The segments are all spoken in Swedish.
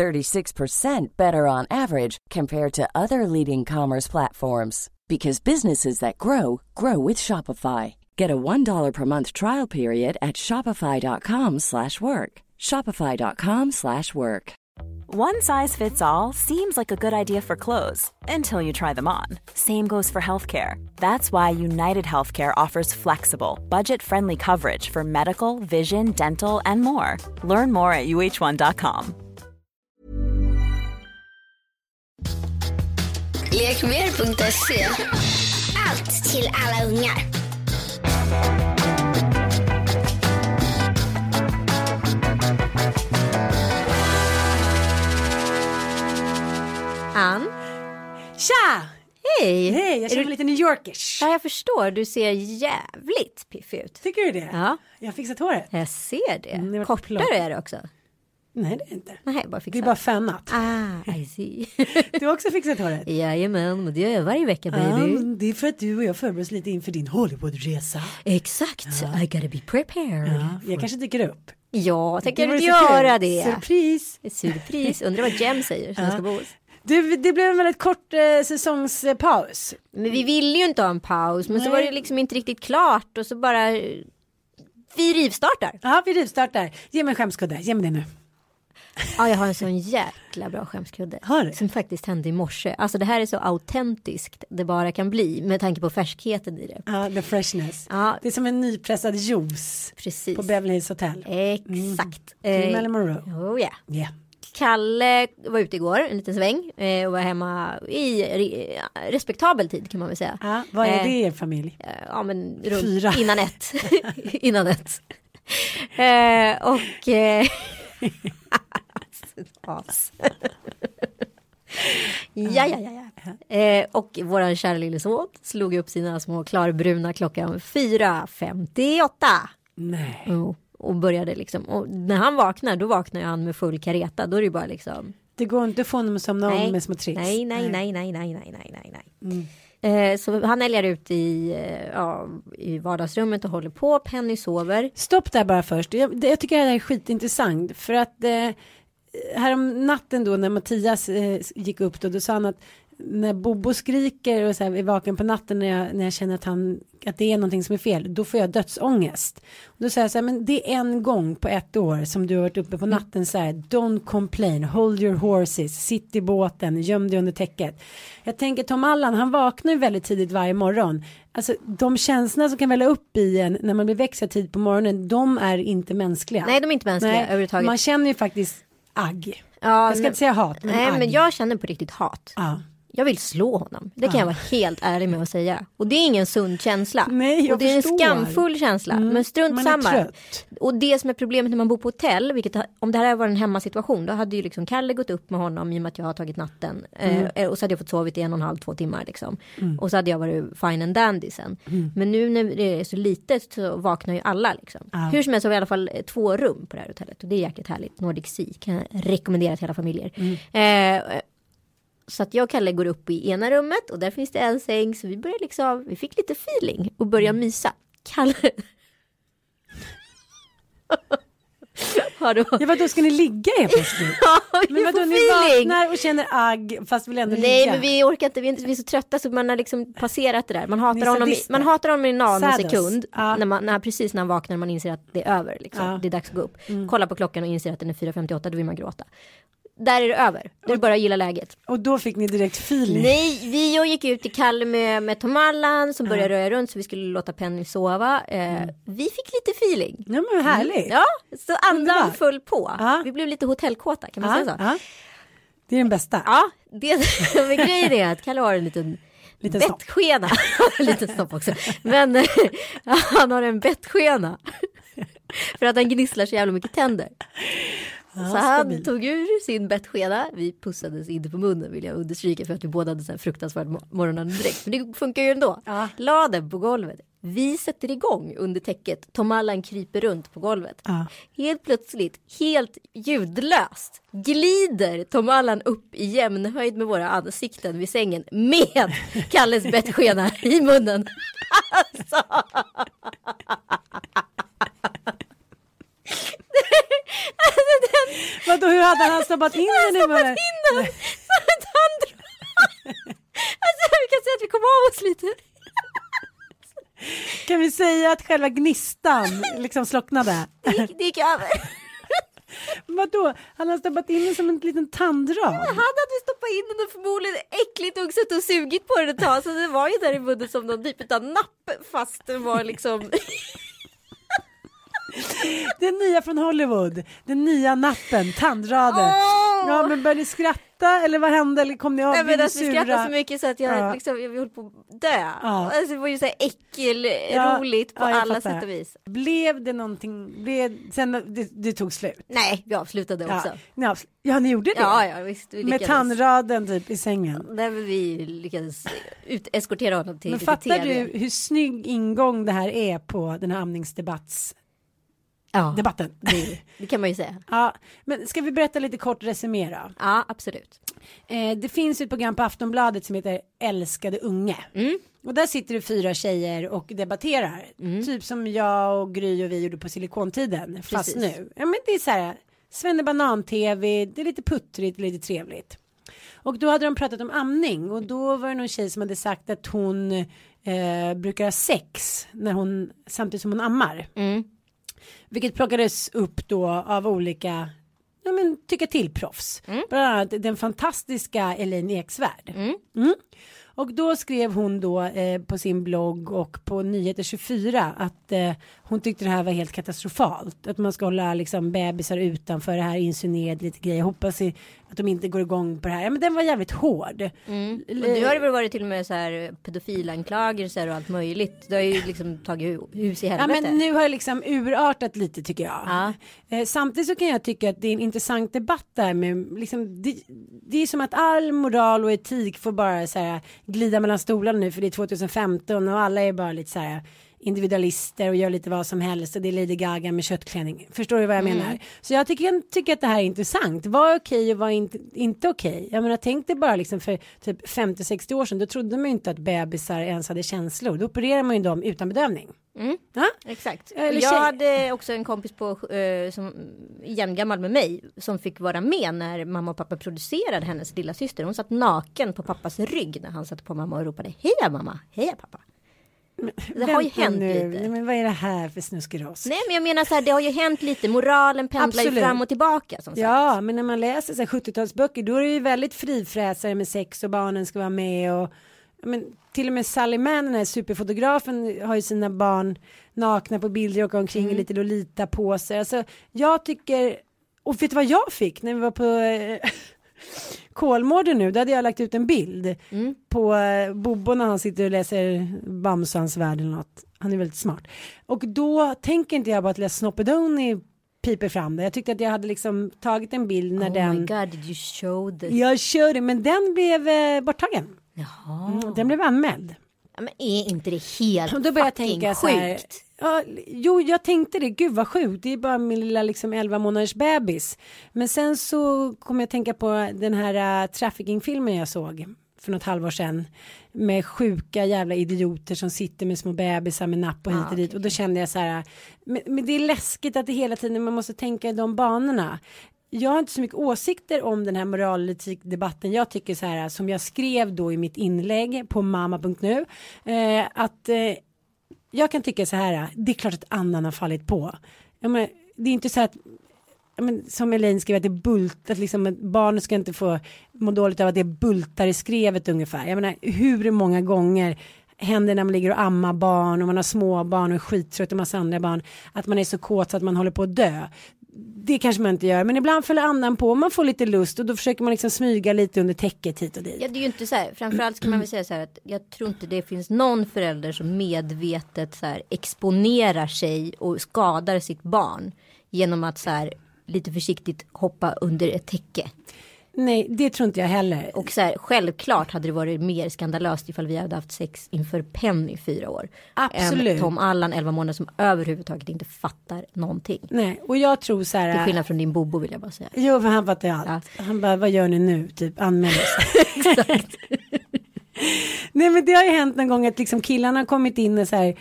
36% better on average compared to other leading commerce platforms because businesses that grow grow with Shopify. Get a $1 per month trial period at shopify.com/work. shopify.com/work. One size fits all seems like a good idea for clothes until you try them on. Same goes for healthcare. That's why United Healthcare offers flexible, budget-friendly coverage for medical, vision, dental, and more. Learn more at uh1.com. Lekmer.se Allt till alla ungar. Ann, Tja! hej! Hej, jag Är känner du- mig lite New Yorkish. Ja, jag förstår. Du ser jävligt piffig ut. Tycker du det? Ja. Jag har fixat håret. Jag ser det. Mm, det Kortare är det också. Nej, det är inte. Nej, bara Det är fixat. bara fannat. Ah, I see. Du har också fixat håret. Jajamän, men det gör jag varje vecka Ja, baby. men det är för att du och jag förbereder oss lite inför din Hollywoodresa. Exakt, I gotta be prepared. Ja, jag kanske dyker upp. Ja, tänker du så göra kul. det? Surpris! Surpris, undrar vad Jem säger som ska bo hos. Du, det blev en väldigt kort eh, säsongspaus. Men vi ville ju inte ha en paus, men så Nej. var det liksom inte riktigt klart och så bara... Vi rivstartar. Ja, vi rivstartar. Ge mig en skämskudde, ge mig det nu. Ja, jag har en sån jäkla bra skämskudde. Har du? Som faktiskt hände i morse. Alltså det här är så autentiskt det bara kan bli med tanke på färskheten i det. Ja, the freshness. Ja. Det är som en nypressad juice Precis. på Beverly Hills Hotel. Exakt. Till Eh, Marilyn Monroe. oh, yeah. Yeah. Kalle var ute igår en liten sväng eh, och var hemma i re, respektabel tid kan man väl säga. Ja, vad är Eh, det i er familj? Eh, Ja men runt Fyra. innan ett. innan ett. Eh, och... As. ja, ja, ja. ja. Eh, och våran kära lille son slog upp sina små klarbruna klockan 4.58. Nej. Oh, och började liksom, och när han vaknar då vaknar han med full kareta, då är det bara liksom. Det går inte att få honom att somna om med små tricks. Nej, nej, nej, nej, nej, nej, nej, nej. Mm. Eh, så han älgar ut i, eh, ja, i vardagsrummet och håller på. Penny sover. Stopp där bara först. Jag, det- jag tycker det här är skitintressant. För att eh, härom natten då när Mattias eh, gick upp då, då sa han att när Bobo skriker och så här, är vaken på natten när jag, när jag känner att, han, att det är någonting som är fel, då får jag dödsångest. Och då säger jag så här, men det är en gång på ett år som du har varit uppe på natten så här, don't complain, hold your horses, sitt i båten, göm dig under täcket. Jag tänker Tom Allan, han vaknar ju väldigt tidigt varje morgon. Alltså de känslorna som kan välla upp i en när man blir växt tid på morgonen, de är inte mänskliga. Nej, de är inte mänskliga överhuvudtaget. Man känner ju faktiskt agg. Ja, jag ska men- inte säga hat, men Nej, agg. men jag känner på riktigt hat. Ja. Jag vill slå honom. Det kan jag vara helt ärlig med att säga. Och det är ingen sund känsla. Nej, jag och det är förstår. en skamfull känsla. Mm, Men strunt samma. Och det som är problemet när man bor på hotell, vilket om det här var en hemmasituation, då hade ju liksom Kalle gått upp med honom i och med att jag har tagit natten. Mm. Eh, och så hade jag fått sovit i en och en halv, två timmar liksom. Och så hade jag varit fine and dandy sen. Mm. Men nu när det är så litet så vaknar ju alla liksom. Hur som helst så har vi i alla fall eh, två rum på det här hotellet. Och det är jäkligt härligt. Nordic Sea kan jag rekommendera till alla familjer. Mm. Eh, så att jag och Kalle går upp i ena rummet och där finns det en säng. Så vi börjar liksom, vi fick lite feeling och börjar Mm. mysa. Kalle. Ja, vadå, ska ni ligga helt plötsligt? Ja, vi Men vadå, får ni vaknar och känner agg fast vill ändå Nej ligga? men vi orkar inte, vi är, inte, vi är så trötta så man har liksom passerat det där. Man hatar honom, i, man hatar honom i en nanosekund. Ja. När man, när, precis när han vaknar man inser att det är över. Liksom. Ja. Det är dags att gå upp. Kolla på klockan och inser att den är 4.58, då vill man gråta. Där är det över. Det bara gilla läget. Och då fick ni direkt feeling? Nej, vi jag gick ut till Kalle med, med Tom Allan som började röra runt så vi skulle låta Penny sova. Eh, Vi fick lite feeling. Ja men härligt. Ja, så andan föll på. Ja. Vi blev lite hotellkåta, kan man Ja, säga så? ja. Det är den bästa. Ja, det men grejen är att Kalle har en liten Liten bettskena. en liten snopp också. Men han har en bettskena. För att han gnisslar så jävla mycket tänder. Så han tog ur sin bettskena. Vi pussades inte på munnen vill jag understryka för att vi båda hade så här fruktansvärd mo- morgonandedräkt. Men det funkar ju ändå. Ja. La den på golvet. Vi sätter igång under täcket. Tom Allan kryper runt på golvet. Ja. Helt plötsligt, helt ljudlöst, glider Tom Allan upp i jämnhöjd med våra ansikten vid sängen med Kalles bettskena i munnen. Alltså den Vadå, hur hade han stoppat in den i munnen? in den ett handdrag. Alltså vi kan säga att vi kom av oss lite. Kan vi säga att själva gnistan liksom slocknade? Det gick, det gick över. Vadå, han har stoppat in den som en liten tandrad? Han hade stoppat in den och förmodligen äckligt och suttit och sugit på den ett tag. Så det var ju där i munnen som någon typ av napp. Fast det var liksom. Den nya från Hollywood, den nya nappen, tandraden. Åh! Ja men började ni skratta eller vad hände? Eller kom ni av? Nej, men alltså, vi skrattade så mycket så att jag, Ja. liksom, jag höll på att dö. Ja. Alltså, det var ju så här äckel, Ja, roligt på alla fattar. sätt och vis. Blev det någonting, blev, sen det, det tog slut? Nej, vi avslutade också. Ja, ja, ni gjorde det? Ja, ja, visst. Vi Med tandraden typ i sängen. Där vi lyckades ut, eskortera honom till Men fattar du hur snygg ingång det här är på den här amningsdebattsdebatten? Ja, det, det kan man ju säga. Ja, men ska vi berätta lite kort resumé då? Ja, absolut. Eh, det finns ett program på Aftonbladet som heter Älskade unge. Mm. Och där sitter det fyra tjejer och debatterar. Mm. Typ som jag och Gry och vi gjorde på silikontiden. Fast Precis. nu. Ja men det är så här. Svennebanan-tv. Det är lite puttrigt, lite trevligt. Och då hade de pratat om amning. Och då var det någon tjej som hade sagt att hon eh, brukar ha sex. När hon, samtidigt som hon ammar. Mm. Vilket plockades upp då av olika ja, men, tycka till proffs. Bland annat den fantastiska Elaine Eksvärd. Mm. Och då skrev hon då eh, på sin blogg och på Nyheter 24 att eh, hon tyckte det här var helt katastrofalt. Att man ska hålla liksom bebisar utanför det här insinuerade lite grejer. Hoppas i, att de inte går igång på det här. Ja, men den var jävligt hård. Mm. Och du har väl varit till och med så här pedofilanklagelser och allt möjligt. Du har ju liksom tagit hus i Ja helvete. men nu har det liksom urartat lite tycker jag. Ja. Eh, samtidigt så kan jag tycka att det är en intressant debatt där med liksom, det, det är som att all moral och etik får bara så här glida mellan stolarna nu för det är 2015 och alla är bara lite så här individualister och gör lite vad som helst och det är Lady Gaga med köttklänning. Förstår du vad jag menar? Så jag tycker, tycker att det här är intressant. Vad är okej och vad är inte, inte okej? Jag menar tänk dig bara liksom för typ 50-60 år sedan då trodde man ju inte att bebisar ens hade känslor. Då opererar man ju dem utan bedövning. Ja? Exakt. Eller jag hade också en kompis på, eh, som jämngammal med mig som fick vara med när mamma och pappa producerade hennes lilla syster. Hon satt naken på pappas rygg när han satt på mamma och ropade heja mamma, heja pappa. Det har ju hänt nu. lite. Nej, men vad är det här för snuskeras? Nej men jag menar så här, det har ju hänt lite. Moralen pendlar ju Absolut. fram och tillbaka. Som sagt. Ja, men när man läser så här 70-talsböcker då är det ju väldigt frifräsare med sex och barnen ska vara med och men, till och med Sally Mann, den här superfotografen, har ju sina barn nakna på bilder och åker omkring Mm. i lite Lolita-påser. Alltså, jag tycker, och vet du vad jag fick när vi var på eh, Kolmården nu, då hade jag lagt ut en bild Mm. på eh, Bobo när han sitter och läser Bamsans värld eller något. Han är väldigt smart. Och då tänker inte jag bara att läsa Snoppedoni piper fram det. Jag tyckte att jag hade liksom tagit en bild när Oh den... my god, did you show the... Jag körde, men den blev eh, borttagen. Jaha. Mm, den blev anmäld. Men är inte det helt då började jag tänka så här. Ja, jo, jag tänkte det. Gud vad sjukt. Det är bara min lilla liksom 11 månaders bebis. Men sen så kom jag tänka på den här uh, trafficking-filmen jag såg för något halvår sedan. Med sjuka jävla idioter som sitter med små bebisar med napp och hit och Ah, dit. Och då kände jag så här. Men, men det är läskigt att det hela tiden man måste tänka i de banorna. Jag har inte så mycket åsikter om den här moraletikdebatten. Jag tycker så här som jag skrev då i mitt inlägg på mamma.nu. Eh, att eh, jag kan tycka så här, det är klart att annan har fallit på. Ja, men, det är inte så att, men, som Elaine skrev, att det bultar, att liksom, att barnet ska inte få må dåligt av att det bultar i skrevet ungefär. Jag menar, hur många gånger händer när man ligger och ammar barn och man har småbarn och är skittrött och massa andra barn, att man är så kåt så att man håller på att dö. Det kanske man inte gör, men ibland följer andan på, man får lite lust och då försöker man liksom smyga lite under täcket hit och dit. Ja det är ju inte så här, framförallt ska man väl säga så här att jag tror inte det finns någon förälder som medvetet så här exponerar sig och skadar sitt barn genom att så här lite försiktigt hoppa under ett täcke. Nej, det tror inte jag heller. Och så här, självklart hade det varit mer skandalöst ifall vi hade haft sex inför Penny fyra år. Absolut. Än Tom Allan 11 månader som överhuvudtaget inte fattar någonting. Nej, och jag tror så här. Till skillnad från din Bobo vill jag bara säga. Jo, för han fattar ju allt. Han bara, vad gör ni nu? Typ anmäl oss. Nej, men det har ju hänt någon gång att liksom killarna har kommit in och så här.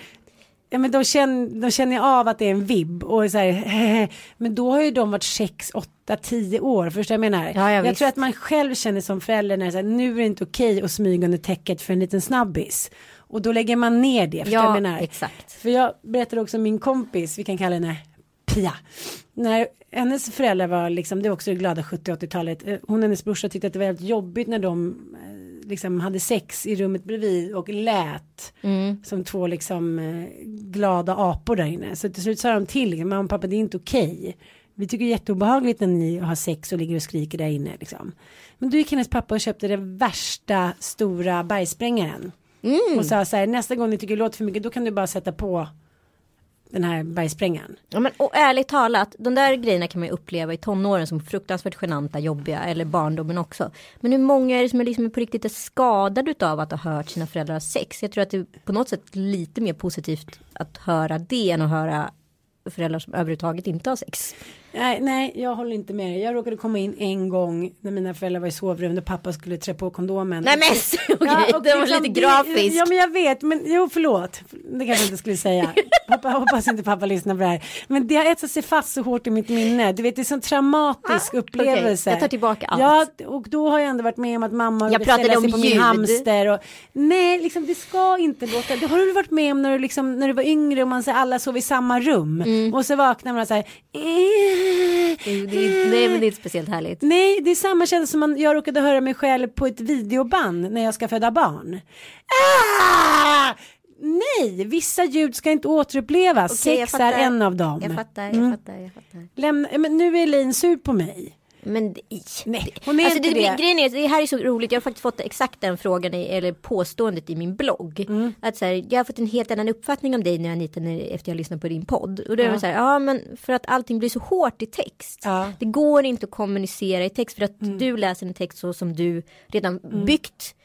Ja men de känner, de känner av att det är en vibb och så här, men då har ju de varit 6, 8, 10 år, förstår jag menar? Ja, ja, jag visst. tror att man själv känner som förälder när det är så här, nu är det inte okej att smyga under täcket för en liten snabbis. Och då lägger man ner det, förstår Ja, jag menar? exakt. För jag berättade också om min kompis, vi kan kalla henne Pia. När hennes föräldrar var liksom, det var också det glada 70-80-talet. eh, Hon och hennes brorsa tyckte att det var väldigt jobbigt när de liksom hade sex i rummet bredvid och lät som två liksom eh, glada apor där inne. Så till slut sa de till, mamma och pappa det är inte okej. Vi tycker det är jätteobehagligt när ni har sex och ligger och skriker där inne liksom. Men då gick hennes pappa och köpte den värsta stora bergsprängaren. Och sa så här, nästa gång ni tycker det låter för mycket då kan du bara sätta på den här bergsprängaren. Ja, men, och ärligt talat, de där grejerna kan man ju uppleva i tonåren som fruktansvärt genanta, jobbiga eller barndomen också. Men hur många är det som är liksom på riktigt är skadade av att ha hört sina föräldrar ha sex? Jag tror att det är på något sätt lite mer positivt att höra det än att höra föräldrar som överhuvudtaget inte har sex. Nej, nej, jag håller inte med dig. Jag råkade komma in en gång när mina föräldrar var i sovrummet och pappa skulle trä på kondomen. Nej men okej, och det var liksom, lite grafiskt. Ja men jag vet, men jo förlåt. Det kanske jag inte skulle säga. Pappa, hoppas inte pappa lyssnar på det här. Men det har etsat sig fast så hårt i mitt minne. Du vet det är en sån traumatisk Ah, upplevelse. okej, jag tar tillbaka allt. Ja, och då har jag ändå varit med om att mamma Jag pratade sig om på min ljud. hamster. Och, nej, liksom det ska inte låta. Det har du varit med om när du, liksom, när du var yngre och man säger alla sov i samma rum. Mm. Och så vaknar man och säger Det, det, nej men det är inte speciellt härligt. Nej, det är samma känsla som man, jag råkade höra mig själv på ett videoband när jag ska föda barn. Ah! Nej, vissa ljud ska inte återupplevas. Jag Sex är en av dem. Jag fattar, jag Mm. fattar, jag fattar. Lämna, men nu är Elaine sur på mig. Men. Nej, hon är alltså, inte det, det. Grejen är, det här är så roligt, jag har faktiskt fått exakt den frågan i, eller påståendet i min blogg. Mm. Att så här, jag har fått en helt annan uppfattning om dig när Anita, när, efter jag lyssnat på din podd. Och då är Ja. det så här, ja men för att allting blir så hårt i text. Ja. Mm. Det går inte att kommunicera i text för att du läser en text så som du redan byggt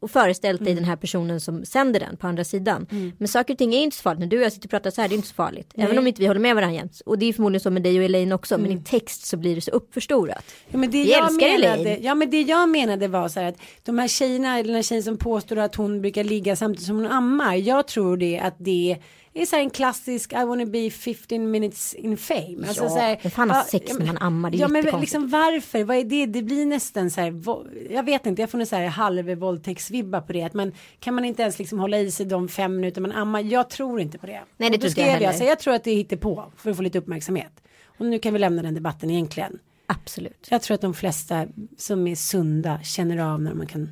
och föreställt Mm. dig den här personen som sänder den på andra sidan. Men saker och ting är inte så farligt. När du och jag sitter och pratar så här, det är inte så farligt. Även om inte vi håller med varandra jämt. Och det är förmodligen så med dig och Elaine också. Men Mm. i text så blir det så uppförstorat. Ja, men det Vi jag älskar menade, Elaine. ja men det jag menade var så här att de här tjejerna, eller den här tjejen som påstår att hon brukar ligga samtidigt som hon ammar. Jag tror det att det är så här en klassisk I wanna be 15 minutes in fame. Alltså Ja, så här, fan har sex ja, när man ammar? Det är Ja men liksom varför? Vad är det? Det blir nästan så här, jag vet inte, jag får en så här halv våldtäktsvibba på det. Att man, kan man inte ens liksom hålla i sig de fem minuter man ammar? Jag tror inte på det. Nej, det tror inte jag skrev jag, heller. så jag tror att det hittar på för att få lite uppmärksamhet. Och nu kan vi lämna den debatten egentligen. Absolut. Jag tror att de flesta som är sunda känner av när man kan,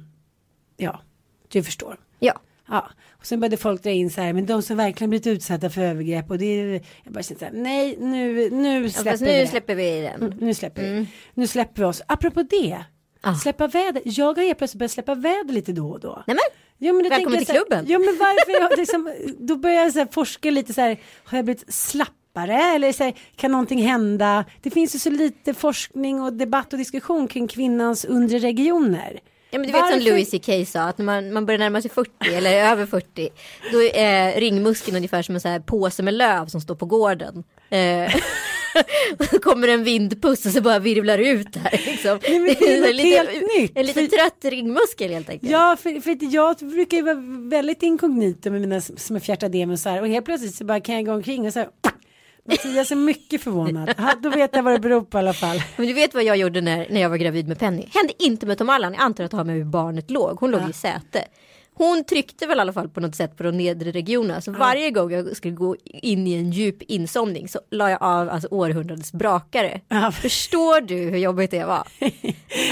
ja, du förstår. Ja. Ja, och sen började folk dra in så här, men de som verkligen blivit utsatta för övergrepp och det är, jag bara känner så här, nej, nu, nu Ja, släpper fast vi nu släpper vi den. Mm, nu släpper vi. Nu släpper vi oss. Apropå det, Ah. släppa väder. Jag har helt plötsligt börjat släppa väder lite då och då. Nej men. Jo, men Välkommen till här, klubben. Jo men varför, jag, liksom, då börjar jag så här, forska lite så här, har jag blivit slappare eller så här, kan någonting hända? Det finns ju så lite forskning och debatt och diskussion kring kvinnans undre regioner. Ja, men du vet som Varför- Louis CK sa att när man, man börjar närma sig 40 eller över 40 då är ringmuskeln ungefär som en så här påse med löv som står på gården. Eh, och så kommer en vindpuss och så bara virvlar ut där. Liksom. Nej, men det är något lite, helt nytt. En lite För- trött ringmuskel helt enkelt. Ja, för, för jag brukar ju vara väldigt inkognito med mina små fjärtademosar och helt plötsligt så bara kan jag gå omkring och så här, Mattias är mycket förvånad. Ja, då vet jag vad det beror på i alla fall. Men du vet vad jag gjorde när, när jag var gravid med Penny? Hände inte med Tom Allan. Jag antar att det har med hur barnet låg. Hon låg i säte. Hon tryckte väl i alla fall på något sätt på de nedre regionerna. Så varje gång jag skulle gå in i en djup insomning så la jag av alltså, århundradets brakare. Ja. Förstår du hur jobbigt det var?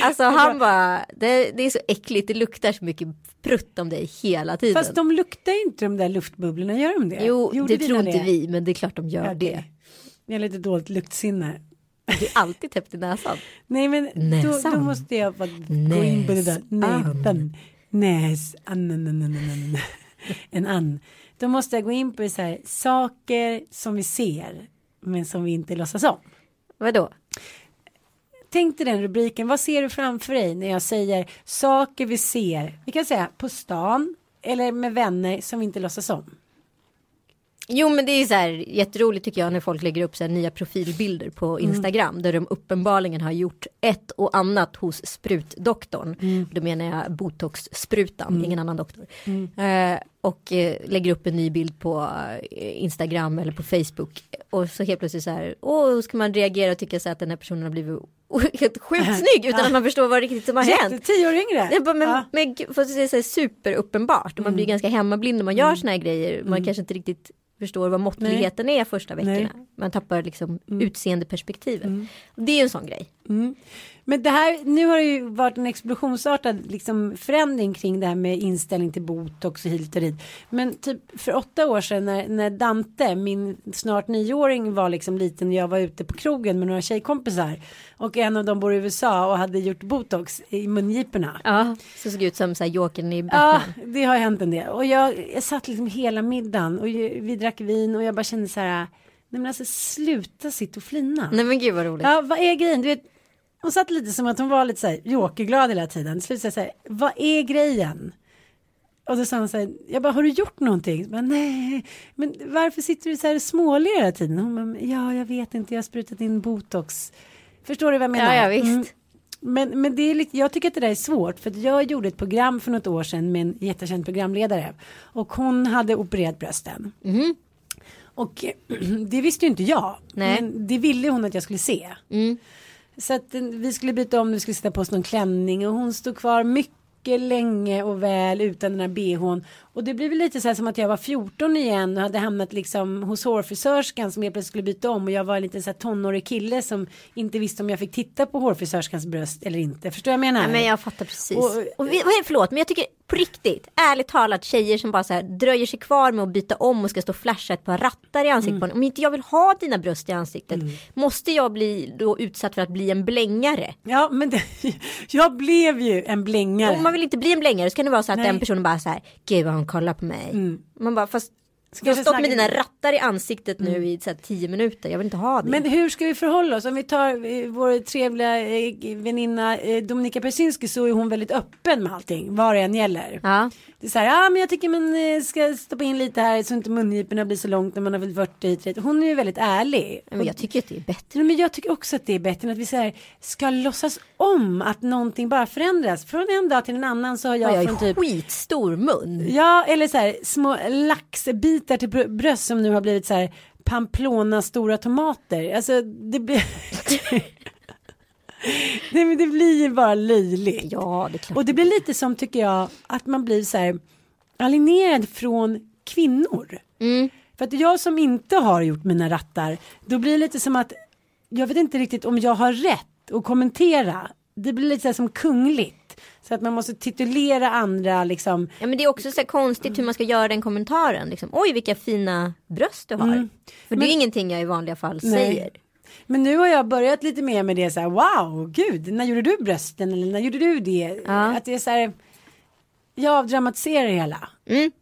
Alltså han bara, det, det är så äckligt, det luktar så mycket prutt om dig hela tiden. Fast de luktar inte de där luftbubblorna, gör de det? jo, Gjorde det tror inte vi, men det är klart de gör Ja, det. Jag har lite dåligt luktsinne. Det är alltid täppt i näsan. Nej men då, då måste jag bara gå in på det där. Näsan. Näsan. Näs. an, an, an, an, an, an. En an. Då måste jag gå in på så här, saker som vi ser men som vi inte låtsas om. Vadå? Tänk dig den rubriken. Vad ser du framför dig när jag säger saker vi ser? Vi kan säga på stan eller med vänner som vi inte låtsas om. Jo men det är så här jätteroligt tycker jag när folk lägger upp så här nya profilbilder på Instagram mm. där de uppenbarligen har gjort ett och annat hos sprutdoktorn. Mm. Då menar jag botoxsprutan, mm. ingen annan doktor. Mm. Eh, och eh, lägger upp en ny bild på eh, Instagram eller på Facebook. Och så helt plötsligt så här, åh, ska man reagera och tycka så att den här personen har blivit helt sjukt snygg utan ja. att man förstår vad riktigt som har hänt. Tio år yngre. Ja, men, ja. men, för att säga så här, superuppenbart. Och man blir mm. ganska hemmablind när man gör mm. såna här grejer. Man mm. kanske inte riktigt förstår vad måttligheten Nej. är första veckorna. Nej. Man tappar liksom mm. utseendeperspektivet. Mm. Det är en sån grej. Mm. Men det här, nu har det ju varit en explosionsartad liksom förändring kring det här med inställning till botox och hit och dit. Men typ för åtta år sedan när, när Dante, min snart nioåring var liksom liten och jag var ute på krogen med några tjejkompisar och en av dem bor i USA och hade gjort botox i mungiporna. Ja, så såg ut som så här Jokern i Batman. Ja, det har hänt en del och jag, jag satt liksom hela middagen och vi drack vin och jag bara kände så här Nej men alltså sluta sitta och flina. Nej men gud vad roligt. Ja vad är grejen? Du vet, hon satt lite som att hon var lite så här jokerglad hela tiden. Till slut så här, vad är grejen? Och då sa hon så här, jag bara, har du gjort någonting? bara, Nej, men varför sitter du så här smålig hela tiden? Hon bara, ja, jag vet inte, jag har sprutat in botox. Förstår du vad jag menar? Ja, ja visst. Mm. Men, men det är lite, jag tycker att det där är svårt för jag gjorde ett program för något år sedan med en jättekänd programledare och hon hade opererat brösten. Mm. Och det visste ju inte jag. Nej. Men det ville hon att jag skulle se. Mm. Så att eh, vi skulle byta om, vi skulle sätta på oss någon klänning och hon stod kvar mycket länge och väl utan den här bhn. Och det blev lite så här som att jag var 14 igen och hade hamnat liksom hos hårfrisörskan som helt plötsligt skulle byta om och jag var en liten så här tonårig kille som inte visste om jag fick titta på hårfrisörskans bröst eller inte. Förstår jag menar? Ja, men jag fattar precis. Och, och, förlåt, men jag tycker på riktigt, ärligt talat, tjejer som bara så här dröjer sig kvar med att byta om och ska stå och flasha ett par rattar i ansiktet mm. på en. Om inte jag vill ha dina bröst i ansiktet, mm. måste jag bli då utsatt för att bli en blängare? Ja, men det, jag blev ju en blängare. Om man vill inte bli en blängare så kan det vara så att Nej. den personen bara så här, gud vad hon kollar på mig. Mm. Man bara, fast du har stått med dina rattar i ansiktet nu mm. i så här, tio minuter. Jag vill inte ha det. Men hur ska vi förhålla oss? Om vi tar eh, vår trevliga eh, väninna eh, Dominika Persinski så är hon väldigt öppen med allting. Vad det än gäller. Ja. Det är så här, ja men jag tycker man ska stoppa in lite här så inte mungiporna blir så långt när man har fyllt 40, 30. Hon är ju väldigt ärlig. Men jag tycker att det är bättre. Men jag tycker också att det är bättre än att vi så här, ska låtsas om att någonting bara förändras. Från en dag till en annan så har jag, jag från typ skitstor mun. Ja eller så här små laxbitar till bröst som nu har blivit så här Pamplona stora tomater. Alltså det blir Nej men det blir ju bara löjligt. Ja, det är klart. Och det blir lite som tycker jag att man blir så här alienerad från kvinnor. Mm. För att jag som inte har gjort mina rattar, då blir det lite som att jag vet inte riktigt om jag har rätt att kommentera. Det blir lite så här som kungligt. Så att man måste titulera andra liksom. Ja men det är också så konstigt hur man ska göra den kommentaren. Liksom, Oj vilka fina bröst du har. Mm. För men, det är ingenting jag i vanliga fall nej. säger. Men nu har jag börjat lite mer med det så här, wow, gud, när gjorde du brösten eller när gjorde du det? Ja. Att det är så här, jag avdramatiserar hela. Mm.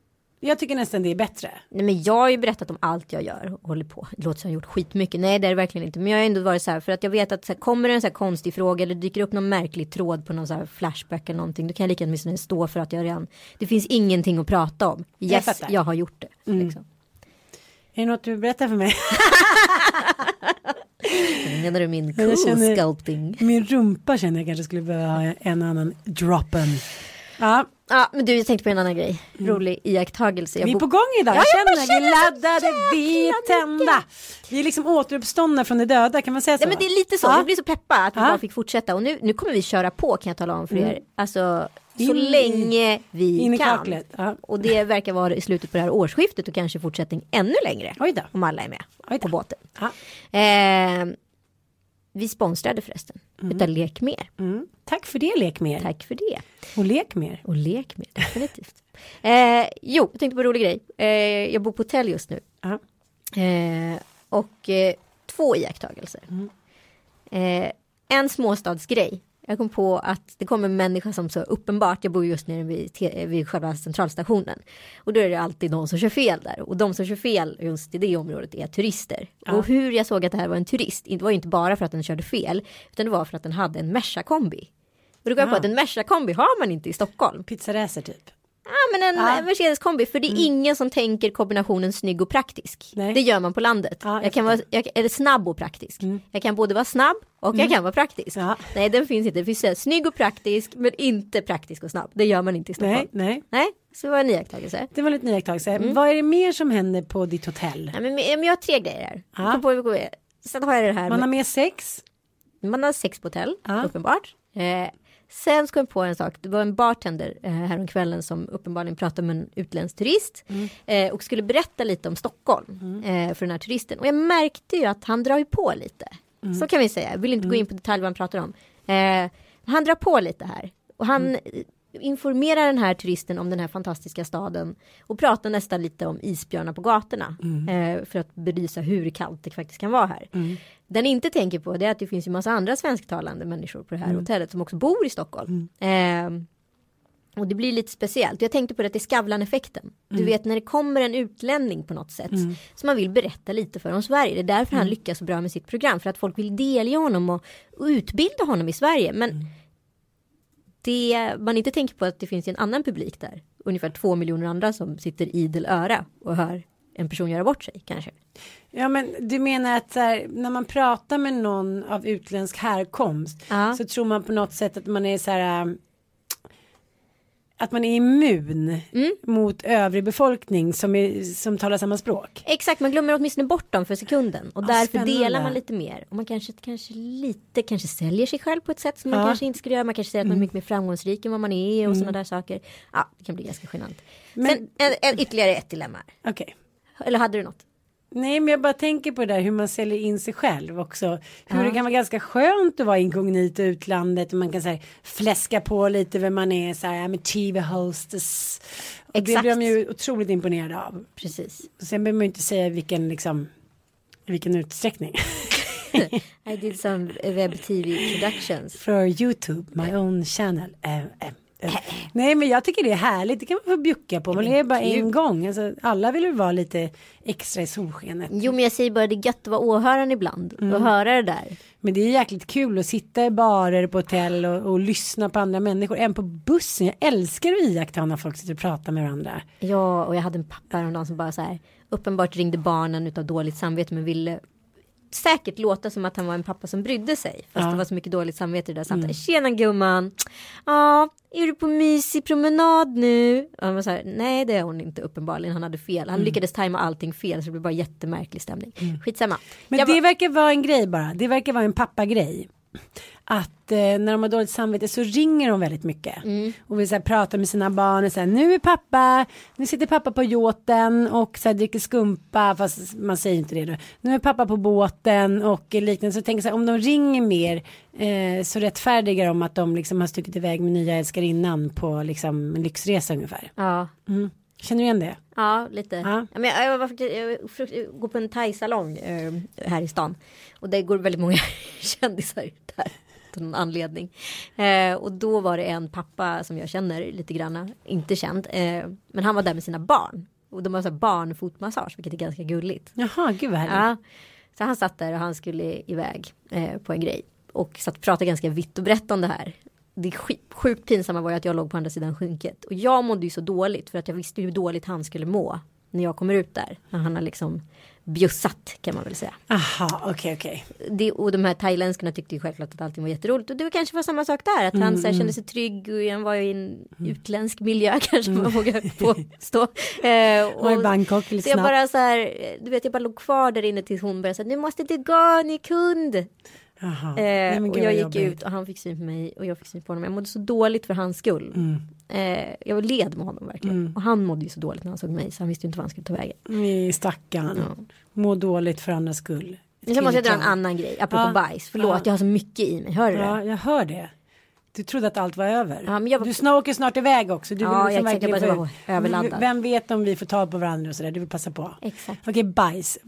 Jag tycker nästan det är bättre. Nej men jag har ju berättat om allt jag gör och håller på. Det låter som jag har gjort skitmycket. Nej det är det verkligen inte. Men jag har ändå varit så här för att jag vet att så här, kommer det en så här konstig fråga eller dyker upp någon märklig tråd på någon så här flashback eller någonting. Då kan jag lika gärna stå för att jag redan. Det finns ingenting att prata om. Yes, jag, jag har gjort det. Mm. Liksom. Är det något du berättar för mig? Menar du min cool känner, sculpting? Min rumpa känner jag kanske skulle behöva ha en annan droppen. Ja. Ja, men du, jag tänkte på en annan grej. Mm. Rolig iakttagelse. Jag vi är på gång idag. Ja, jag känner, vi laddade, vi är tända. Vi är liksom återuppståndna från det döda, kan man säga så? Ja, men det är lite så. Ja. Jag blir så peppa att vi ja. bara fick fortsätta. Och nu, nu kommer vi köra på, kan jag tala om för mm. er. Alltså, in, så länge vi in kan. Ja. Och det verkar vara i slutet på det här årsskiftet och kanske fortsättning ännu längre. Om alla är med på båten. Eh, vi sponsrade förresten mm. utav Lek Mer. Mm. Tack för det Lek Mer. Tack för det. Och Lek Mer. Och Lek Mer, definitivt. eh, jo, jag tänkte på en rolig grej. Eh, jag bor på hotell just nu. Eh, och eh, två iakttagelser. Mm. Eh, en småstadsgrej Jag kom på att det kommer en människa som så uppenbart, jag bor just nere vid, vid själva centralstationen. Och då är det alltid någon som kör fel där. Och de som kör fel just i det området är turister. Och hur jag såg att det här var en turist, det var ju inte bara för att den körde fel, utan det var för att den hade en Merca-kombi. Och då kom jag på Ah. att en Merca-kombi har man inte i Stockholm. Pizzaracer typ. Ja men en Ja. ja. Mercedes-kombi, för det är ingen som tänker kombinationen snygg och praktisk. Nej. Det gör man på landet. Ja, jag jag kan vara, jag, eller snabb och praktisk. Jag kan både vara snabb och jag kan vara praktisk. Ja. Nej den finns inte, det finns här, snygg och praktisk men inte praktisk och snabb. Det gör man inte i Stockholm. Nej, Nej, nej. så det var en iakttagelse. Det var lite iakttagelse. Mm. Vad är det mer som händer på ditt hotell? Ja, men, men jag har tre grejer här. Ja. På, på. Sen har jag det här Man har med, med sex. man har sex på hotell, Ja. uppenbart. Eh, sen ska jag på en sak, det var en bartender eh, häromkvällen som uppenbarligen pratade med en utländsk turist Mm. eh, och skulle berätta lite om Stockholm eh, för den här turisten. Och jag märkte ju att han drar ju på lite. Mm. Så kan vi säga, jag vill inte gå in på detalj vad han pratar om. Han drar på lite här. Och han Mm. informerar den här turisten om den här fantastiska staden och pratar nästan lite om isbjörnar på gatorna Mm. eh, för att belysa hur kallt det faktiskt kan vara här. Den inte tänker på det är att det finns ju massa andra svensktalande människor på det här hotellet som också bor i Stockholm. Eh, och det blir lite speciellt. Jag tänkte på det, att det är Skavlan-effekten. Du vet när det kommer en utlänning på något sätt. Som man vill berätta lite för om Sverige. Det är därför han lyckas så bra med sitt program. För att folk vill delge honom och, och utbilda honom i Sverige. Men det man inte tänker på att det finns en annan publik där. Ungefär två miljoner andra som sitter idel öra och hör en person göra bort sig kanske. Ja men du menar att här, när man pratar med någon av utländsk härkomst Ja. så tror man på något sätt att man är så här att man är immun Mm. mot övrig befolkning som, är, som talar samma språk. Exakt, man glömmer åtminstone bort dem för sekunden. Och Ja, därför spännande. delar man lite mer. Och man kanske, kanske lite, kanske säljer sig själv på ett sätt som man. Mm. kanske inte skulle göra. Man kanske säger att man är mycket mer framgångsrik än vad man är och sådana där saker. Ja, det kan bli ganska genant. Men- Sen en, en, ytterligare ett dilemma. Okej. Eller hade du något? Nej men jag bara tänker på det där hur man säljer in sig själv också. Hur det kan vara ganska skönt att vara inkognito i utlandet och man kan säga fläska på lite vem man är så här, I'm a TV hostess. Och det Exakt. blir de ju otroligt imponerade av. Precis. Sen behöver man ju inte säga vilken liksom vilken utsträckning. I did some web TV productions. För YouTube, my own channel. Eh, eh. Nej men jag tycker det är härligt, det kan man få bjucka på. Man lever bara en gång. Alltså, alla vill väl vara lite extra i solskenet. Jo men jag säger bara det är gött att vara åhöraren ibland och Mm. höra det där. Men det är jäkligt kul att sitta i barer på hotell och, och lyssna på andra människor. Även på bussen. Jag älskar att iaktta när folk sitter och pratar med varandra. Ja, och jag hade en pappa häromdagen som bara så här uppenbart ringde barnen utav dåligt samvete men ville säkert låta som att han var en pappa som brydde sig. Fast Ja. Mm. det var så mycket dåligt samvete i det där samtalet. Tjena gumman! Ja, är du på mysig promenad nu? Och han var så här, nej det är hon inte uppenbarligen. Han hade fel. Mm. Han lyckades tajma allting fel så det blev bara jättemärklig stämning. Skitsamma. Men Jag det var- verkar vara en grej bara. Det verkar vara en pappagrej. Att eh, när de har dåligt samvete så ringer de väldigt mycket. Mm. Och vill så här, prata med sina barn och säga nu är pappa, nu sitter pappa på yachten och så här, dricker skumpa fast man säger inte det då. Nu är pappa på båten och liknande. Så jag tänker här, om de ringer mer eh, så rättfärdigar de att de liksom har stuckit iväg med nya älskarinnan på liksom en lyxresa ungefär. Ja, Mm. Känner du igen det? Ja, lite. Ja. Men jag, jag, faktiskt, jag, frukt- går på en thai-salong eh, här i stan. Och det går väldigt många kändisar där. Av någon anledning. Eh, och då var det en pappa som jag känner lite granna. Inte känd. Eh, men han var där med sina barn. Och de har så barnfotmassage. Vilket är ganska gulligt. Jaha, gud vad härligt. Ja. Så han satt där och han skulle iväg eh, på en grej. Och satt och pratade ganska vitt och brett om det här. Det sjukt pinsamma var ju att jag låg på andra sidan skynket. Och jag mådde ju så dåligt för att jag visste hur dåligt han skulle må. När jag kommer ut där. När han har liksom bjussat kan man väl säga. Aha, okej okej. Det, och de här thailändskarna tyckte ju självklart att allting var jätteroligt. Och det var kanske var samma sak där. Att han så här, kände sig trygg och han var i en utländsk miljö kanske man vågar påstå. Eh, Och i Bangkok lite så jag snabbt. bara så här, du vet jag bara låg kvar där inne tills hon började säga nu måste du gå, ni kund. Eh, Nej, och jag gick jobbigt. ut och han fick syn på mig och jag fick syn på honom. Jag mådde så dåligt för hans skull. Mm. Eh, jag led med honom verkligen. Och han mådde ju så dåligt när han såg mig så han visste ju inte vad han skulle ta vägen. Nej, stackarn. Ja. Må dåligt för andras skull. Men sen måste jag dra en annan grej, apropå Ja. bajs. Förlåt, Ja. jag har så mycket i mig. Hör du Ja, det? jag hör det. Du trodde att allt var över. Ja, men jag var- Du snart åker snart iväg också. Du Ja, vill liksom jag verkligen bara var överladdad. Vem vet om vi får tag på varandra och sådär. Du vill passa på. Exakt. Okej, bajs.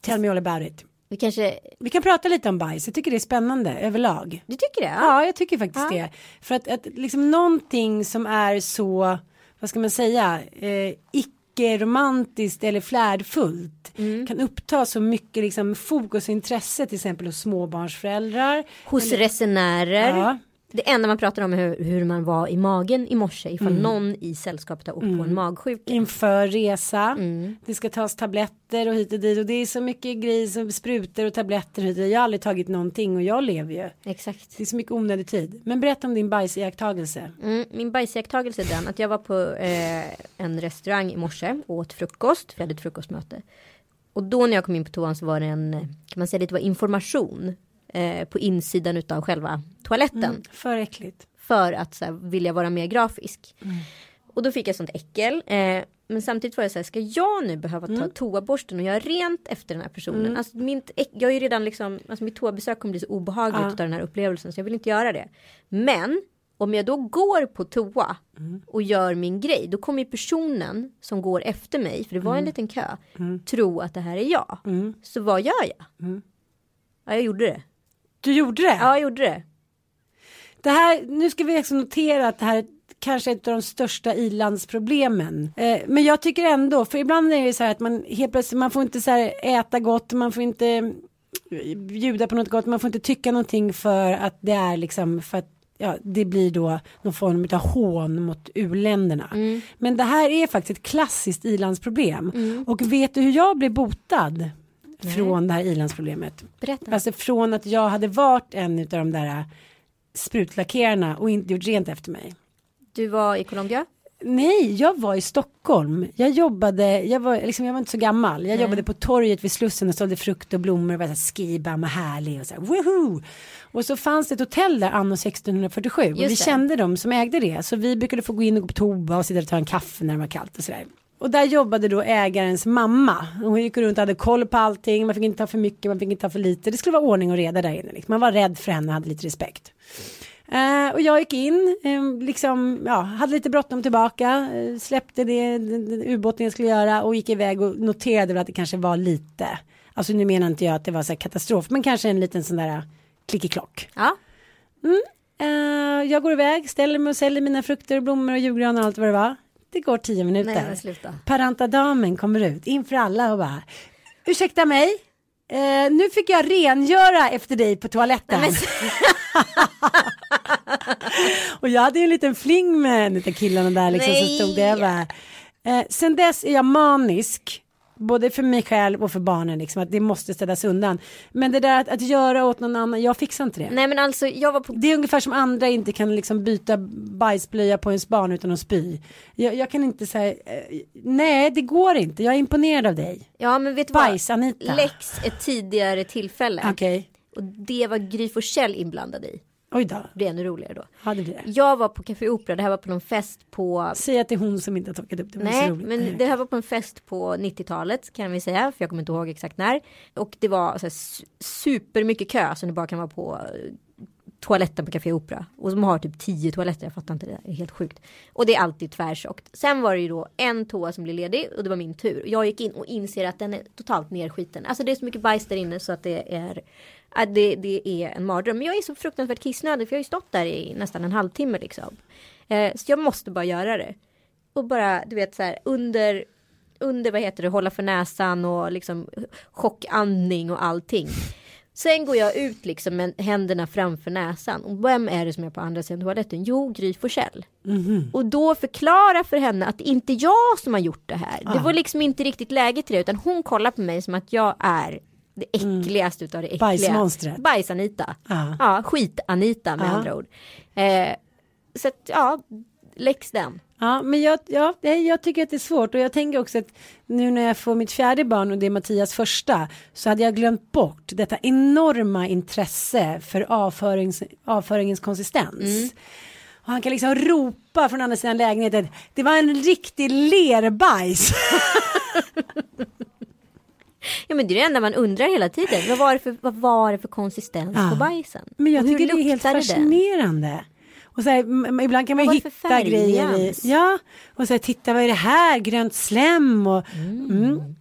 Tell me all about it. Vi kanske, Vi kan prata lite om bajs, jag tycker det är spännande överlag. du tycker det? Ja, jag tycker faktiskt Ja. det. För att, att liksom någonting som är så, vad ska man säga, eh, icke-romantiskt eller flärdfullt Mm. kan uppta så mycket liksom, fokus och intresse till exempel hos småbarnsföräldrar. Hos resenärer. Ja. Det enda man pratar om är hur, hur man var i magen i morse ifall någon i sällskapet har åkt på en magsjuka. Inför resa, Mm. det ska tas tabletter och hit och dit och det är så mycket grejer som sprutor och tabletter och hit och dit. Jag har aldrig tagit någonting och jag lever ju. Exakt. Det är så mycket onödig tid. Men berätta om din bajsiakttagelse. Mm, min bajsiakttagelse är den att jag var på eh, en restaurang i morse och åt frukost. För jag hade ett frukostmöte. Och då när jag kom in på toan så var det en, kan man säga det var information eh, på insidan utav själva toaletten. För äckligt. För att så här, vilja vara mer grafisk. Mm. Och då fick jag sånt äckel. Eh, men samtidigt var jag så här, ska jag nu behöva ta Mm. toaborsten och göra rent efter den här personen? Alltså, mitt, äck- jag är ju redan liksom, alltså mitt toabesök kommer bli så obehagligt Ja. av den här upplevelsen så jag vill inte göra det. Men om jag då går på toa Mm. och gör min grej, då kommer personen som går efter mig, för det var en liten kö, tro att det här är jag. Mm. Så vad gör jag? Ja, jag gjorde det. Du gjorde det? Ja, jag gjorde det. Det här, nu ska vi också notera att det här är kanske ett av de största ilandsproblemen. Eh, men jag tycker ändå, för ibland är det så här att man helt plötsligt, man får inte så här äta gott, man får inte bjuda på något gott, man får inte tycka någonting för att det är liksom för att Ja, det blir då någon form av hån mot uländerna. Men det här är faktiskt ett klassiskt ilandsproblem. Och vet du hur jag blev botad från det här ilandsproblemet? Berätta. Alltså från att jag hade varit en av de där sprutlackerarna och inte gjort rent efter mig. Du var i Colombia. Nej, jag var i Stockholm. Jag jobbade, jag var, liksom, jag var inte så gammal. Jag jobbade på torget vid Slussen och sålde frukt och blommor och var så här skibam och härlig och så här, woohoo! Och så fanns det ett hotell där anno 1647 och vi Just det. kände dem som ägde det. Så vi brukade få gå in och gå på toa och sitta och ta en kaffe när det var kallt och sådär. Och där jobbade då ägarens mamma. Hon gick runt och hade koll på allting. Man fick inte ta för mycket, man fick inte ta för lite. Det skulle vara ordning och reda där inne. Liksom. Man var rädd för henne och hade lite respekt. Eh, och jag gick in, eh, liksom, ja, hade lite bråttom tillbaka, eh, släppte det, den ubåten jag skulle göra och gick iväg och noterade väl att det kanske var lite, alltså nu menar inte jag att det var så katastrof, men kanske en liten sån där klickeklock. Ja. Eh, jag går iväg, ställer mig och säljer mina frukter och blommor och julgran och allt vad det var. Det går tio minuter. Nej, men sluta. Parantadamen kommer ut inför alla och bara, ursäkta mig, eh, nu fick jag rengöra efter dig på toaletten. Men, Och jag hade ju en liten fling med en av killarna där liksom som Nej. stod där. Jag bara, eh, sen dess är jag manisk. Både för mig själv och för barnen liksom att det måste städas undan. Men det där att, att göra åt någon annan, jag fixar inte det. nej men alltså jag var på Det är ungefär som andra inte kan liksom byta bajsblöja på ens barn utan att spy. Jag, jag kan inte säga, eh, nej det går inte, jag är imponerad av dig. Ja men vet du vad? Bajs Anita. Lex ett tidigare tillfälle. Okej, Och det var Gry Forssell inblandad i. oj då, Det är ännu roligare då. hade det. Jag var på Café Opera, det här var på någon fest på Säg att det är hon som inte har tagit upp det. Nej, men det här var på en fest på 90-talet kan vi säga, för jag kommer inte ihåg exakt när. Och det var så här, su- super mycket kö som det bara kan vara på eh, toaletten på Café Opera. Och som har typ 10 toaletter, jag fattar inte det, det är helt sjukt. Och det är alltid tvärtjockt. Sen var det ju då en toa som blev ledig och det var min tur. Jag gick in och inser att den är totalt nerskiten. Alltså det är så mycket bajs där inne så att det är att det, det är en mardröm. Men jag är så fruktansvärt kissnödig för jag har ju stått där i nästan en halvtimme liksom. Eh, så jag måste bara göra det. Och bara, du vet så här under, under vad heter det, hålla för näsan och liksom chockandning och allting. Sen går jag ut liksom med händerna framför näsan. Och vem är det som är på andra sidan toaletten? Jo, Gry Forssell. Och då förklara för henne att det inte är jag som har gjort det här. Det var liksom inte riktigt läge till det. Utan hon kollar på mig som att jag är det äckligaste utav det äckliga. Bajsmonstret. Bajs-Anita. Ja. Ja, skit-Anita med Ja. andra ord. Eh, så att, ja, läx den. Ja, men jag, ja, jag tycker att det är svårt och jag tänker också att nu när jag får mitt fjärde barn och det är Mattias första så hade jag glömt bort detta enorma intresse för avförings, avföringens konsistens. Och han kan liksom ropa från andra sidan lägenheten, det var en riktig lerbajs. Ja men det är det enda man undrar hela tiden. Vad var det för, vad var det för konsistens Ja. på bajsen? Men jag tycker det är helt den? fascinerande. Och så här, ibland kan man hitta grejer i. Ja, och så här, titta vad är det här, grönt slem och mm.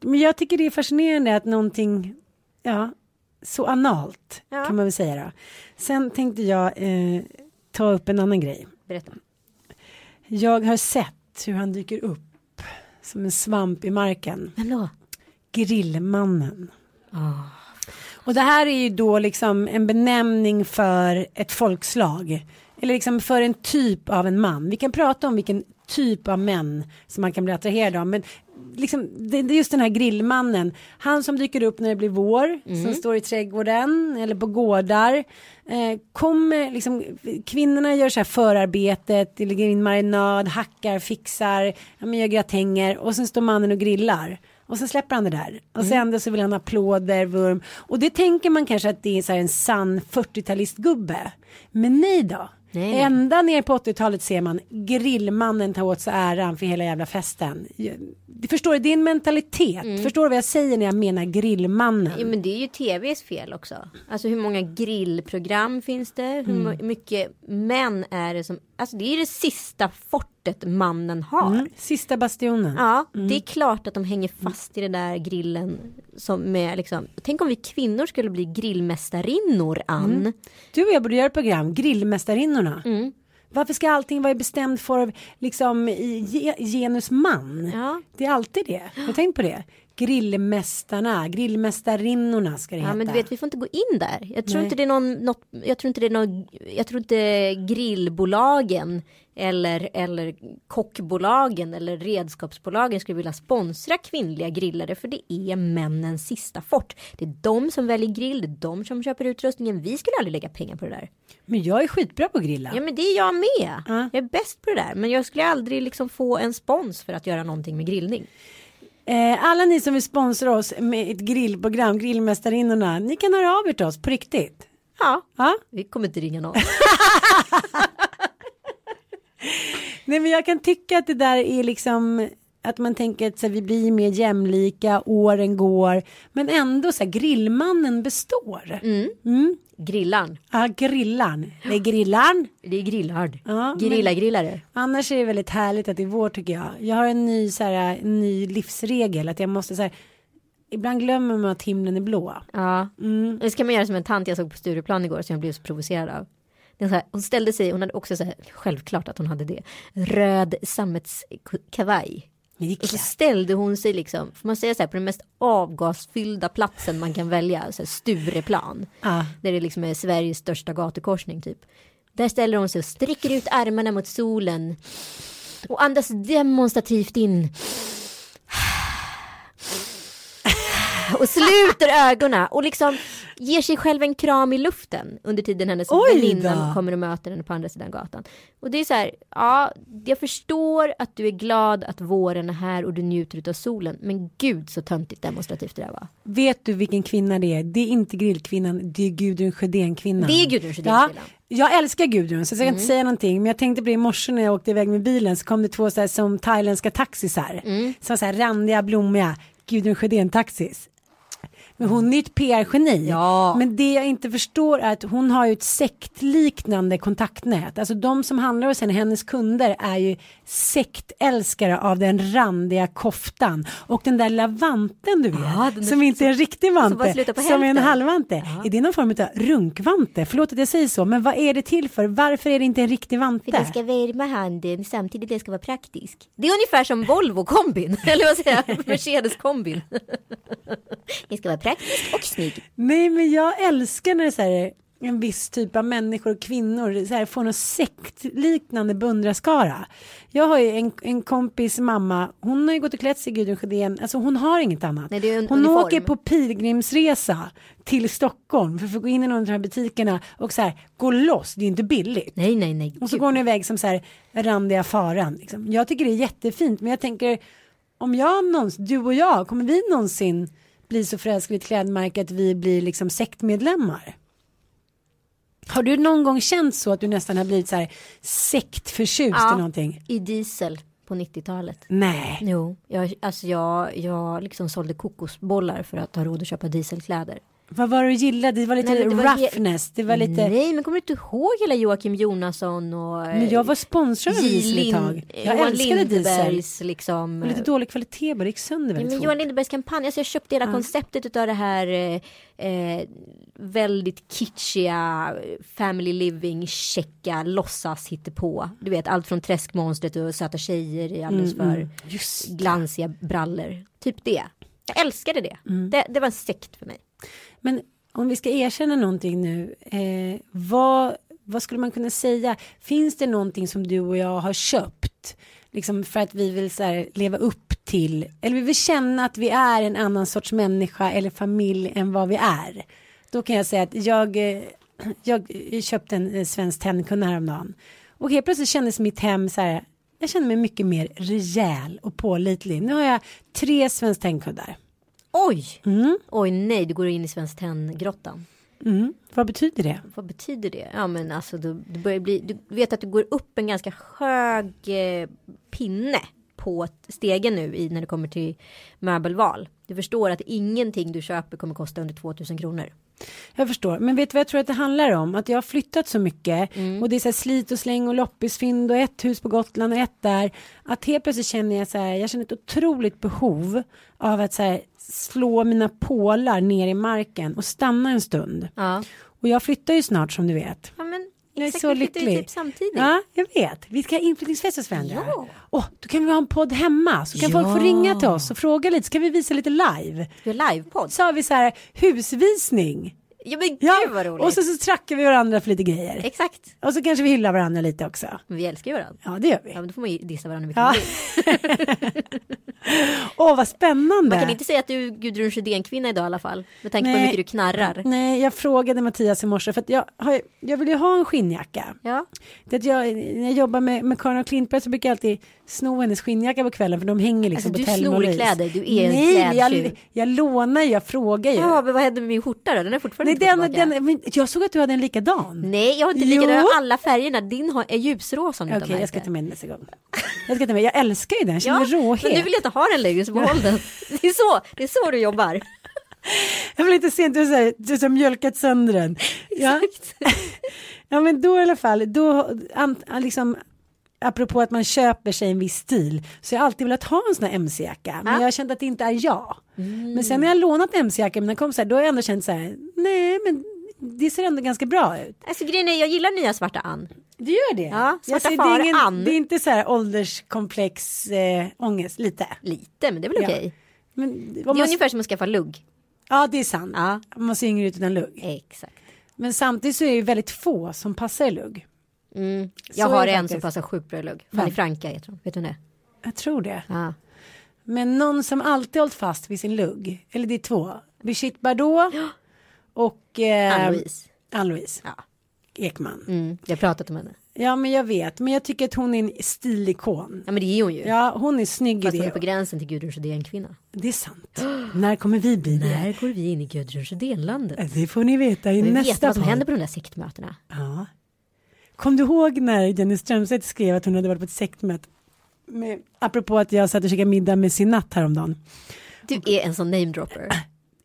Men jag tycker det är fascinerande att någonting ja, så analt Ja. kan man väl säga då. Sen tänkte jag eh, ta upp en annan grej. Berätta. Jag har sett hur han dyker upp som en svamp i marken. Vem då? Grillmannen. Ah. Och det här är ju då liksom en benämning för ett folkslag. Eller liksom för en typ av en man. Vi kan prata om vilken typ av män som man kan bli attraherad av. Men liksom, det, det är just den här grillmannen. Han som dyker upp när det blir vår. Som står i trädgården eller på gårdar. Eh, kommer liksom, kvinnorna gör så här förarbetet. Det ligger in marinad, hackar, fixar. Ja, gör gratänger. Och sen står mannen och grillar. Och så släpper han det där. Och sen ändå så vill han ha applåder, vurm. Och det tänker man kanske att det är så här en sann 40-talistgubbe. Men nej då. Nej. Ända ner på 80-talet ser man grillmannen ta åt sig äran för hela jävla festen. Du förstår, det är en mentalitet. Förstår du vad jag säger när jag menar grillmannen? Ja, men det är ju tvs fel också. Alltså hur många grillprogram finns det? Hur Mm. my- mycket män är det som... Alltså det är det sista fortet mannen har. Mm. Sista bastionen. Ja, det är klart att de hänger fast i den där grillen. Som med liksom, tänk om vi kvinnor skulle bli grillmästarinnor, Ann. Mm. Du och jag borde göra ett program, Grillmästarinnorna. Mm. Varför ska allting vara i bestämd form, liksom i ge- genus man? Ja. Det är alltid det. Har du tänkt på det? Grillmästarna, grillmästarinnorna ska det Ja heta. men du vet vi får inte gå in där. Jag tror Nej. inte det är någon, något, jag tror inte det är någon, jag tror inte grillbolagen eller, eller kockbolagen eller redskapsbolagen skulle vilja sponsra kvinnliga grillare för det är männens sista fort. Det är de som väljer grill, det är de som köper utrustningen. Vi skulle aldrig lägga pengar på det där. Men jag är skitbra på att grilla. Ja men det är jag med. Ja. Jag är bäst på det där. Men jag skulle aldrig liksom få en spons för att göra någonting med grillning. Eh, alla ni som vill sponsra oss med ett grillprogram, Grillmästarinnorna, ni kan höra av er till oss på riktigt. Ja, Ja? vi kommer inte ringa någon. Nej men jag kan tycka att det där är liksom att man tänker att så här, vi blir mer jämlika, åren går, men ändå så här, grillmannen består. Mm. Grillan. Ja, grillan. Det är grillan. Det är grillhard. Ja, Grilla grillare. Annars är det väldigt härligt att det är vår tycker jag. Jag har en ny, så här, en ny livsregel att jag måste så här, ibland glömmer man att himlen är blå. Ja. Mm. Det ska man göra som en tant jag såg på Stureplan igår som jag blev så provocerad av. Här, hon ställde sig, hon hade också så här, självklart att hon hade det, röd sammetskavaj. Och så ställde hon sig liksom, får man säga så här, på den mest avgasfyllda platsen man kan välja, så här Stureplan. Ja. Där det liksom är Sveriges största gatukorsning typ. Där ställer hon sig och sträcker ut armarna mot solen. Och andas demonstrativt in. Och sluter ögonen och liksom ger sig själv en kram i luften under tiden hennes väninna kommer och möter henne på andra sidan gatan. Och det är så här, ja, jag förstår att du är glad att våren är här och du njuter av solen. Men gud så töntigt demonstrativt det där var. Vet du vilken kvinna det är? Det är inte grillkvinnan, det är Gudrun Sjödén-kvinnan. Det är Gudrun Ja, Sjödén-kvinnan. jag älskar Gudrun så jag ska Mm. inte säga någonting men jag tänkte på det i morse när jag åkte iväg med bilen så kom det två så här, som thailändska taxisar. Mm. Som så här randiga, blommiga Gudrun Sjödén-taxis. Men hon är ett PR-geni. Ja. Men det jag inte förstår är att hon har ju ett sektliknande kontaktnät. Alltså de som handlar hos henne, hennes kunder är ju sektälskare av den randiga koftan. Och den där lilla vanten du vet. Ja, som inte är en riktig vante. på Som är en halvvante. Är det någon form av runkvante? Förlåt att jag säger så. Men vad är det till för? Varför är det inte en riktig vante? För den ska värma handen samtidigt den ska vara praktisk. Det är ungefär som Volvo-kombin, eller vad säger jag, Mercedes-kombin. Den ska vara praktisk och snygg. Nej men jag älskar när det är så här, en viss typ av människor och kvinnor så här, får någon sektliknande beundrarskara. Jag har ju en, en kompis mamma, hon har ju gått och klätt sig i Gudrun Sjödén, alltså hon har inget annat. Nej, hon uniform. åker på pilgrimsresa till Stockholm för att få gå in i någon av de här butikerna och så här gå loss, det är ju inte billigt. Nej, nej, nej. Och så går hon iväg som så här randiga faran. Liksom. Jag tycker det är jättefint men jag tänker om jag någonsin, du och jag, kommer vi någonsin bli så förälskade i ett klädmärke att vi blir liksom sektmedlemmar? Har du någon gång känt så att du nästan har blivit så här sektförtjust Ja. i någonting? I diesel på 90-talet. Nej. Jo, jag, alltså jag, jag liksom sålde kokosbollar för att ha råd att köpa dieselkläder. Vad var det du gillade? Det var lite Nej, det var roughness. Det var lite... Nej, men kommer du inte ihåg hela Joakim Jonasson och Men jag var sponsrad av Diesel ett tag. Jag Johan älskade Diesel. Liksom. Och lite dålig kvalitet bara, det gick sönder Ja, väldigt men fort. Johan Lindbergs kampanj, alltså jag köpte hela konceptet utav det här eh, eh, väldigt kitschiga family living, checka, låtsas på. Du vet allt från träskmonstret och söta tjejer i alldeles Mm, för Just glansiga brallor. Typ det. Jag älskade det. Mm. det. Det var en sekt för mig. Men om vi ska erkänna någonting nu, eh, vad, vad skulle man kunna säga? Finns det någonting som du och jag har köpt? Liksom för att vi vill så här, leva upp till, eller vi vill känna att vi är en annan sorts människa eller familj än vad vi är. Då kan jag säga att jag, eh, jag köpte en eh, svensk tändkudde häromdagen. Och helt plötsligt kändes mitt hem så här, jag känner mig mycket mer rejäl och pålitlig. Nu har jag tre svensk tändkuddar. Oj! Oj nej, du går in i Svenskt Tenn-grottan. Mm. Vad betyder det? Vad betyder det? Ja men alltså du, du börjar bli, du vet att du går upp en ganska hög eh, pinne på stegen nu i, när det kommer till möbelval. Du förstår att ingenting du köper kommer kosta under 2000 kronor. Jag förstår, men vet du vad jag tror att det handlar om? Att jag har flyttat så mycket Mm. och det är så här slit och släng och loppisfynd och ett hus på Gotland och ett där. Att helt plötsligt känner jag så här, jag känner ett otroligt behov av att så här slå mina pålar ner i marken och stanna en stund. Ja. Och jag flyttar ju snart som du vet. Ja men Jag är exakt, så lycklig. Typ samtidigt. Ja, jag vet. Vi ska ha inflyttningsfest hos varandra. Ja. Åh, då kan vi ha en podd hemma så kan Ja. folk få ringa till oss och fråga lite så kan vi visa lite live. Livepodd. Så har vi så här husvisning. Ja men Ja, gud vad roligt. och så, så trackar vi varandra för lite grejer. Exakt. Och så kanske vi hyllar varandra lite också. Men vi älskar ju varandra. Ja, det gör vi. Ja men då får man ju dissa varandra mycket Ja. Åh, vad spännande. Man kan inte säga att du är Gudrun Sjödén-kvinna idag i alla fall. Med tanke på hur Nej. mycket du knarrar. Nej, jag frågade Mattias i morse för att jag, har, jag vill ju ha en skinnjacka. Ja. Det att jag, när jag jobbar med, med Karin och Klintberg så brukar jag alltid sno hennes skinnjacka på kvällen för de hänger liksom Alltså, på du Thelma snor och Louise. kläder, du är en Nej, jag, jag lånar ju, jag frågar ju. Ja, men vad hände med min skjorta då? Den är fortfarande Nej, inte den, den, men jag såg att du hade en likadan. Nej, jag har inte Jo. lika jag har alla färgerna. Din har, är ljusrosa om du Okej, har jag ska ta med den nästa gång. Jag ska ta med, jag älskar ju den, jag känner Ja, råhet. men nu vill inte ha den längre så behåll den. Det är så, det är så du jobbar. Jag vill inte se att du du har mjölkat sönder den. Ja. ja men då i alla fall, då an, liksom apropå att man köper sig en viss stil så jag har alltid velat ha en sån här mc-jacka men Ja. jag har känt att det inte är jag. Men sen när jag har lånat mc-jacka med mina kompisar då har jag ändå känt så här nej men det ser ändå ganska bra ut. Alltså grejen är, jag gillar nya svarta Ann. Det gör det? Ja, svarta far, det, är Ann. det är inte så här ålderskomplex äh, ångest, lite. Lite, men det är väl Ja. okej. Men, Det är man, ungefär som att skaffa lugg. Ja det är sant. Ja. Man ser yngre ut utan lugg. Exakt. Men samtidigt så är det väldigt få som passar i lugg. Mm. Jag har det en som passar sjukt bra i lugg. Fanny Vem? Franka heter hon. Vet du det? Jag tror det. Ja. Men någon som alltid hållit fast vid sin lugg. Eller det är två. Brigitte Bardot och eh, Ann-Louise. Ann-Louise Ja. Ekman. Mm. Jag har pratat om henne. Ja men jag vet. Men jag tycker att hon är en stilikon. Ja men det är hon ju. Ja hon är snygg i Fast hon är det. på gränsen till Gudrun Sjödén-kvinna. Det är sant. När kommer vi bli det? När går vi in i Gudrun Sjödén-landet? Det får ni veta i Vi vet nästa vad som podd. händer på de där sektmötena. Ja. Kom du ihåg när Jenny Strömstedt skrev att hon hade varit på ett sektmöte? Med, apropå att jag satt och käkade middag med sin natt häromdagen. Du är en sån namedropper.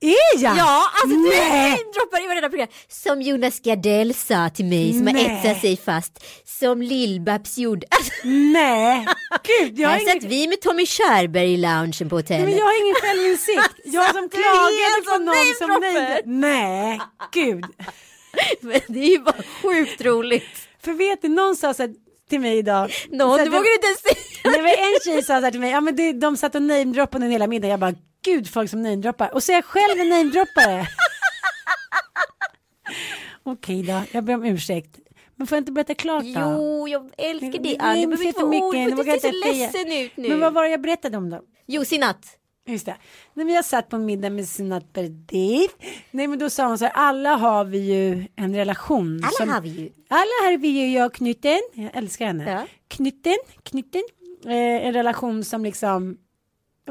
Är jag? Ja, alltså du är Nej. namedroppar i varenda program. Som Jonas Gardell sa till mig som har Nej. etsat sig fast. Som Lill-Babs gjorde. Nej, gud jag har här ingen... satt vi med Tommy Körberg i loungen på hotellet. Men jag har ingen självinsikt. Jag som klagade på någon som nej. Nej, gud. Men det är ju bara sjukt roligt. För vet du, någon sa så här till mig idag. Någon, så du vågar inte säga. Nej, men en tjej sa så här till mig, ja men det, de satt och namedroppade hela middagen. Jag bara, gud folk som namedroppar. Och så är jag själv en namedroppare. Okej då, jag ber om ursäkt. Men får jag inte berätta klart då? Jo, jag älskar det. Ann. Du behöver inte vara nu Du får vågar inte jag se inte säga. ledsen ut nu. Men vad var det jag berättade om då? Jo, Sinatt. Just det. När vi har satt på middag med Sinat Berdif. Nej men då sa hon så här, alla har vi ju en relation. Alla som, har vi ju. Alla har vi ju, jag Knytten. Jag älskar henne. Ja. Knytten, Knytten. Eh, en relation som liksom,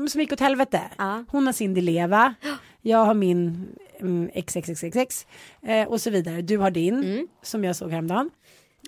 som gick åt helvete. Ja. Hon har sin Dileva. Jag har min mm, XXXXX. Eh, och så vidare. Du har din, Mm. som jag såg häromdagen.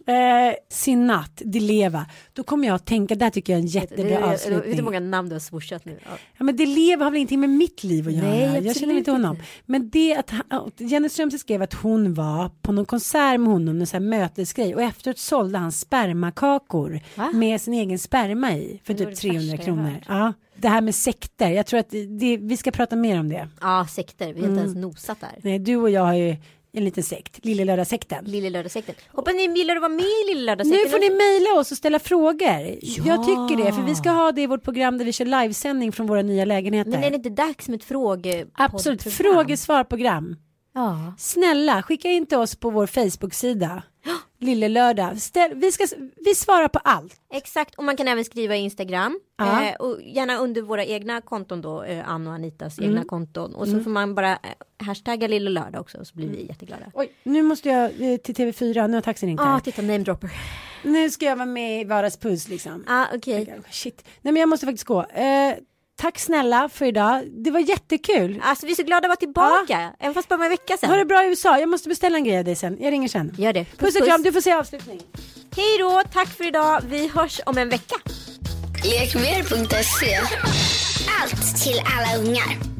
Eh, sin natt, Dileva. Då kommer jag att tänka, där tycker jag är en jättebra det- det- avslutning. Vet du hur många namn du har swooshat nu? Ja. Ja, men Dileva har väl ingenting med mitt liv att göra. Nej, jag absolut känner inte honom. Men det att han- Jenny Strömstedt skrev att hon var på någon konsert med honom, en sån här mötesgrej och efteråt sålde han spermakakor Va? med sin egen sperma i för typ det 300 värsta jag kronor. Ja, det här med sekter, jag tror att det, vi ska prata mer om det. ja, sekter. Vi har inte Mm. ens nosat där. Nej, du och jag har ju en liten sekt, Lille Lördag-sekten. Lille lördagssekten. Hoppas ni gillar att vara med i Lille Nu lördagssekten. får ni mejla oss och ställa frågor. Ja. Jag tycker det, för vi ska ha det i vårt program där vi kör livesändning från våra nya lägenheter. Men är det inte dags med ett fråge Absolut, frågesvarprogram. Ja. Snälla, skicka in till oss på vår Facebook-sida. Lille lördag. Ställ, vi, ska, vi svarar på allt. Exakt, och man kan även skriva i Instagram. Ja. Eh, och gärna under våra egna konton då, eh, Ann och Anitas Mm. egna konton. Och så får man bara eh, hashtagga Lille Lördag också, så blir vi jätteglada. Oj, nu måste jag eh, till TV4, nu har taxin ringt Ja, ah, titta, namedropper. Nu ska jag vara med i Vardagspuss liksom. Ja, ah, okej. Shit. Nej men jag måste faktiskt gå. Eh, tack snälla för idag. Det var jättekul. Alltså vi är så glada att vara tillbaka, även fast bara en vecka sedan. Ha det bra i USA. Jag måste beställa en grej av dig sen. Jag ringer sen. Gör det. Puss och kram, du får säga avslutning. Hej då, tack för idag. Vi hörs om en vecka. Lekmer.se Allt till alla ungar.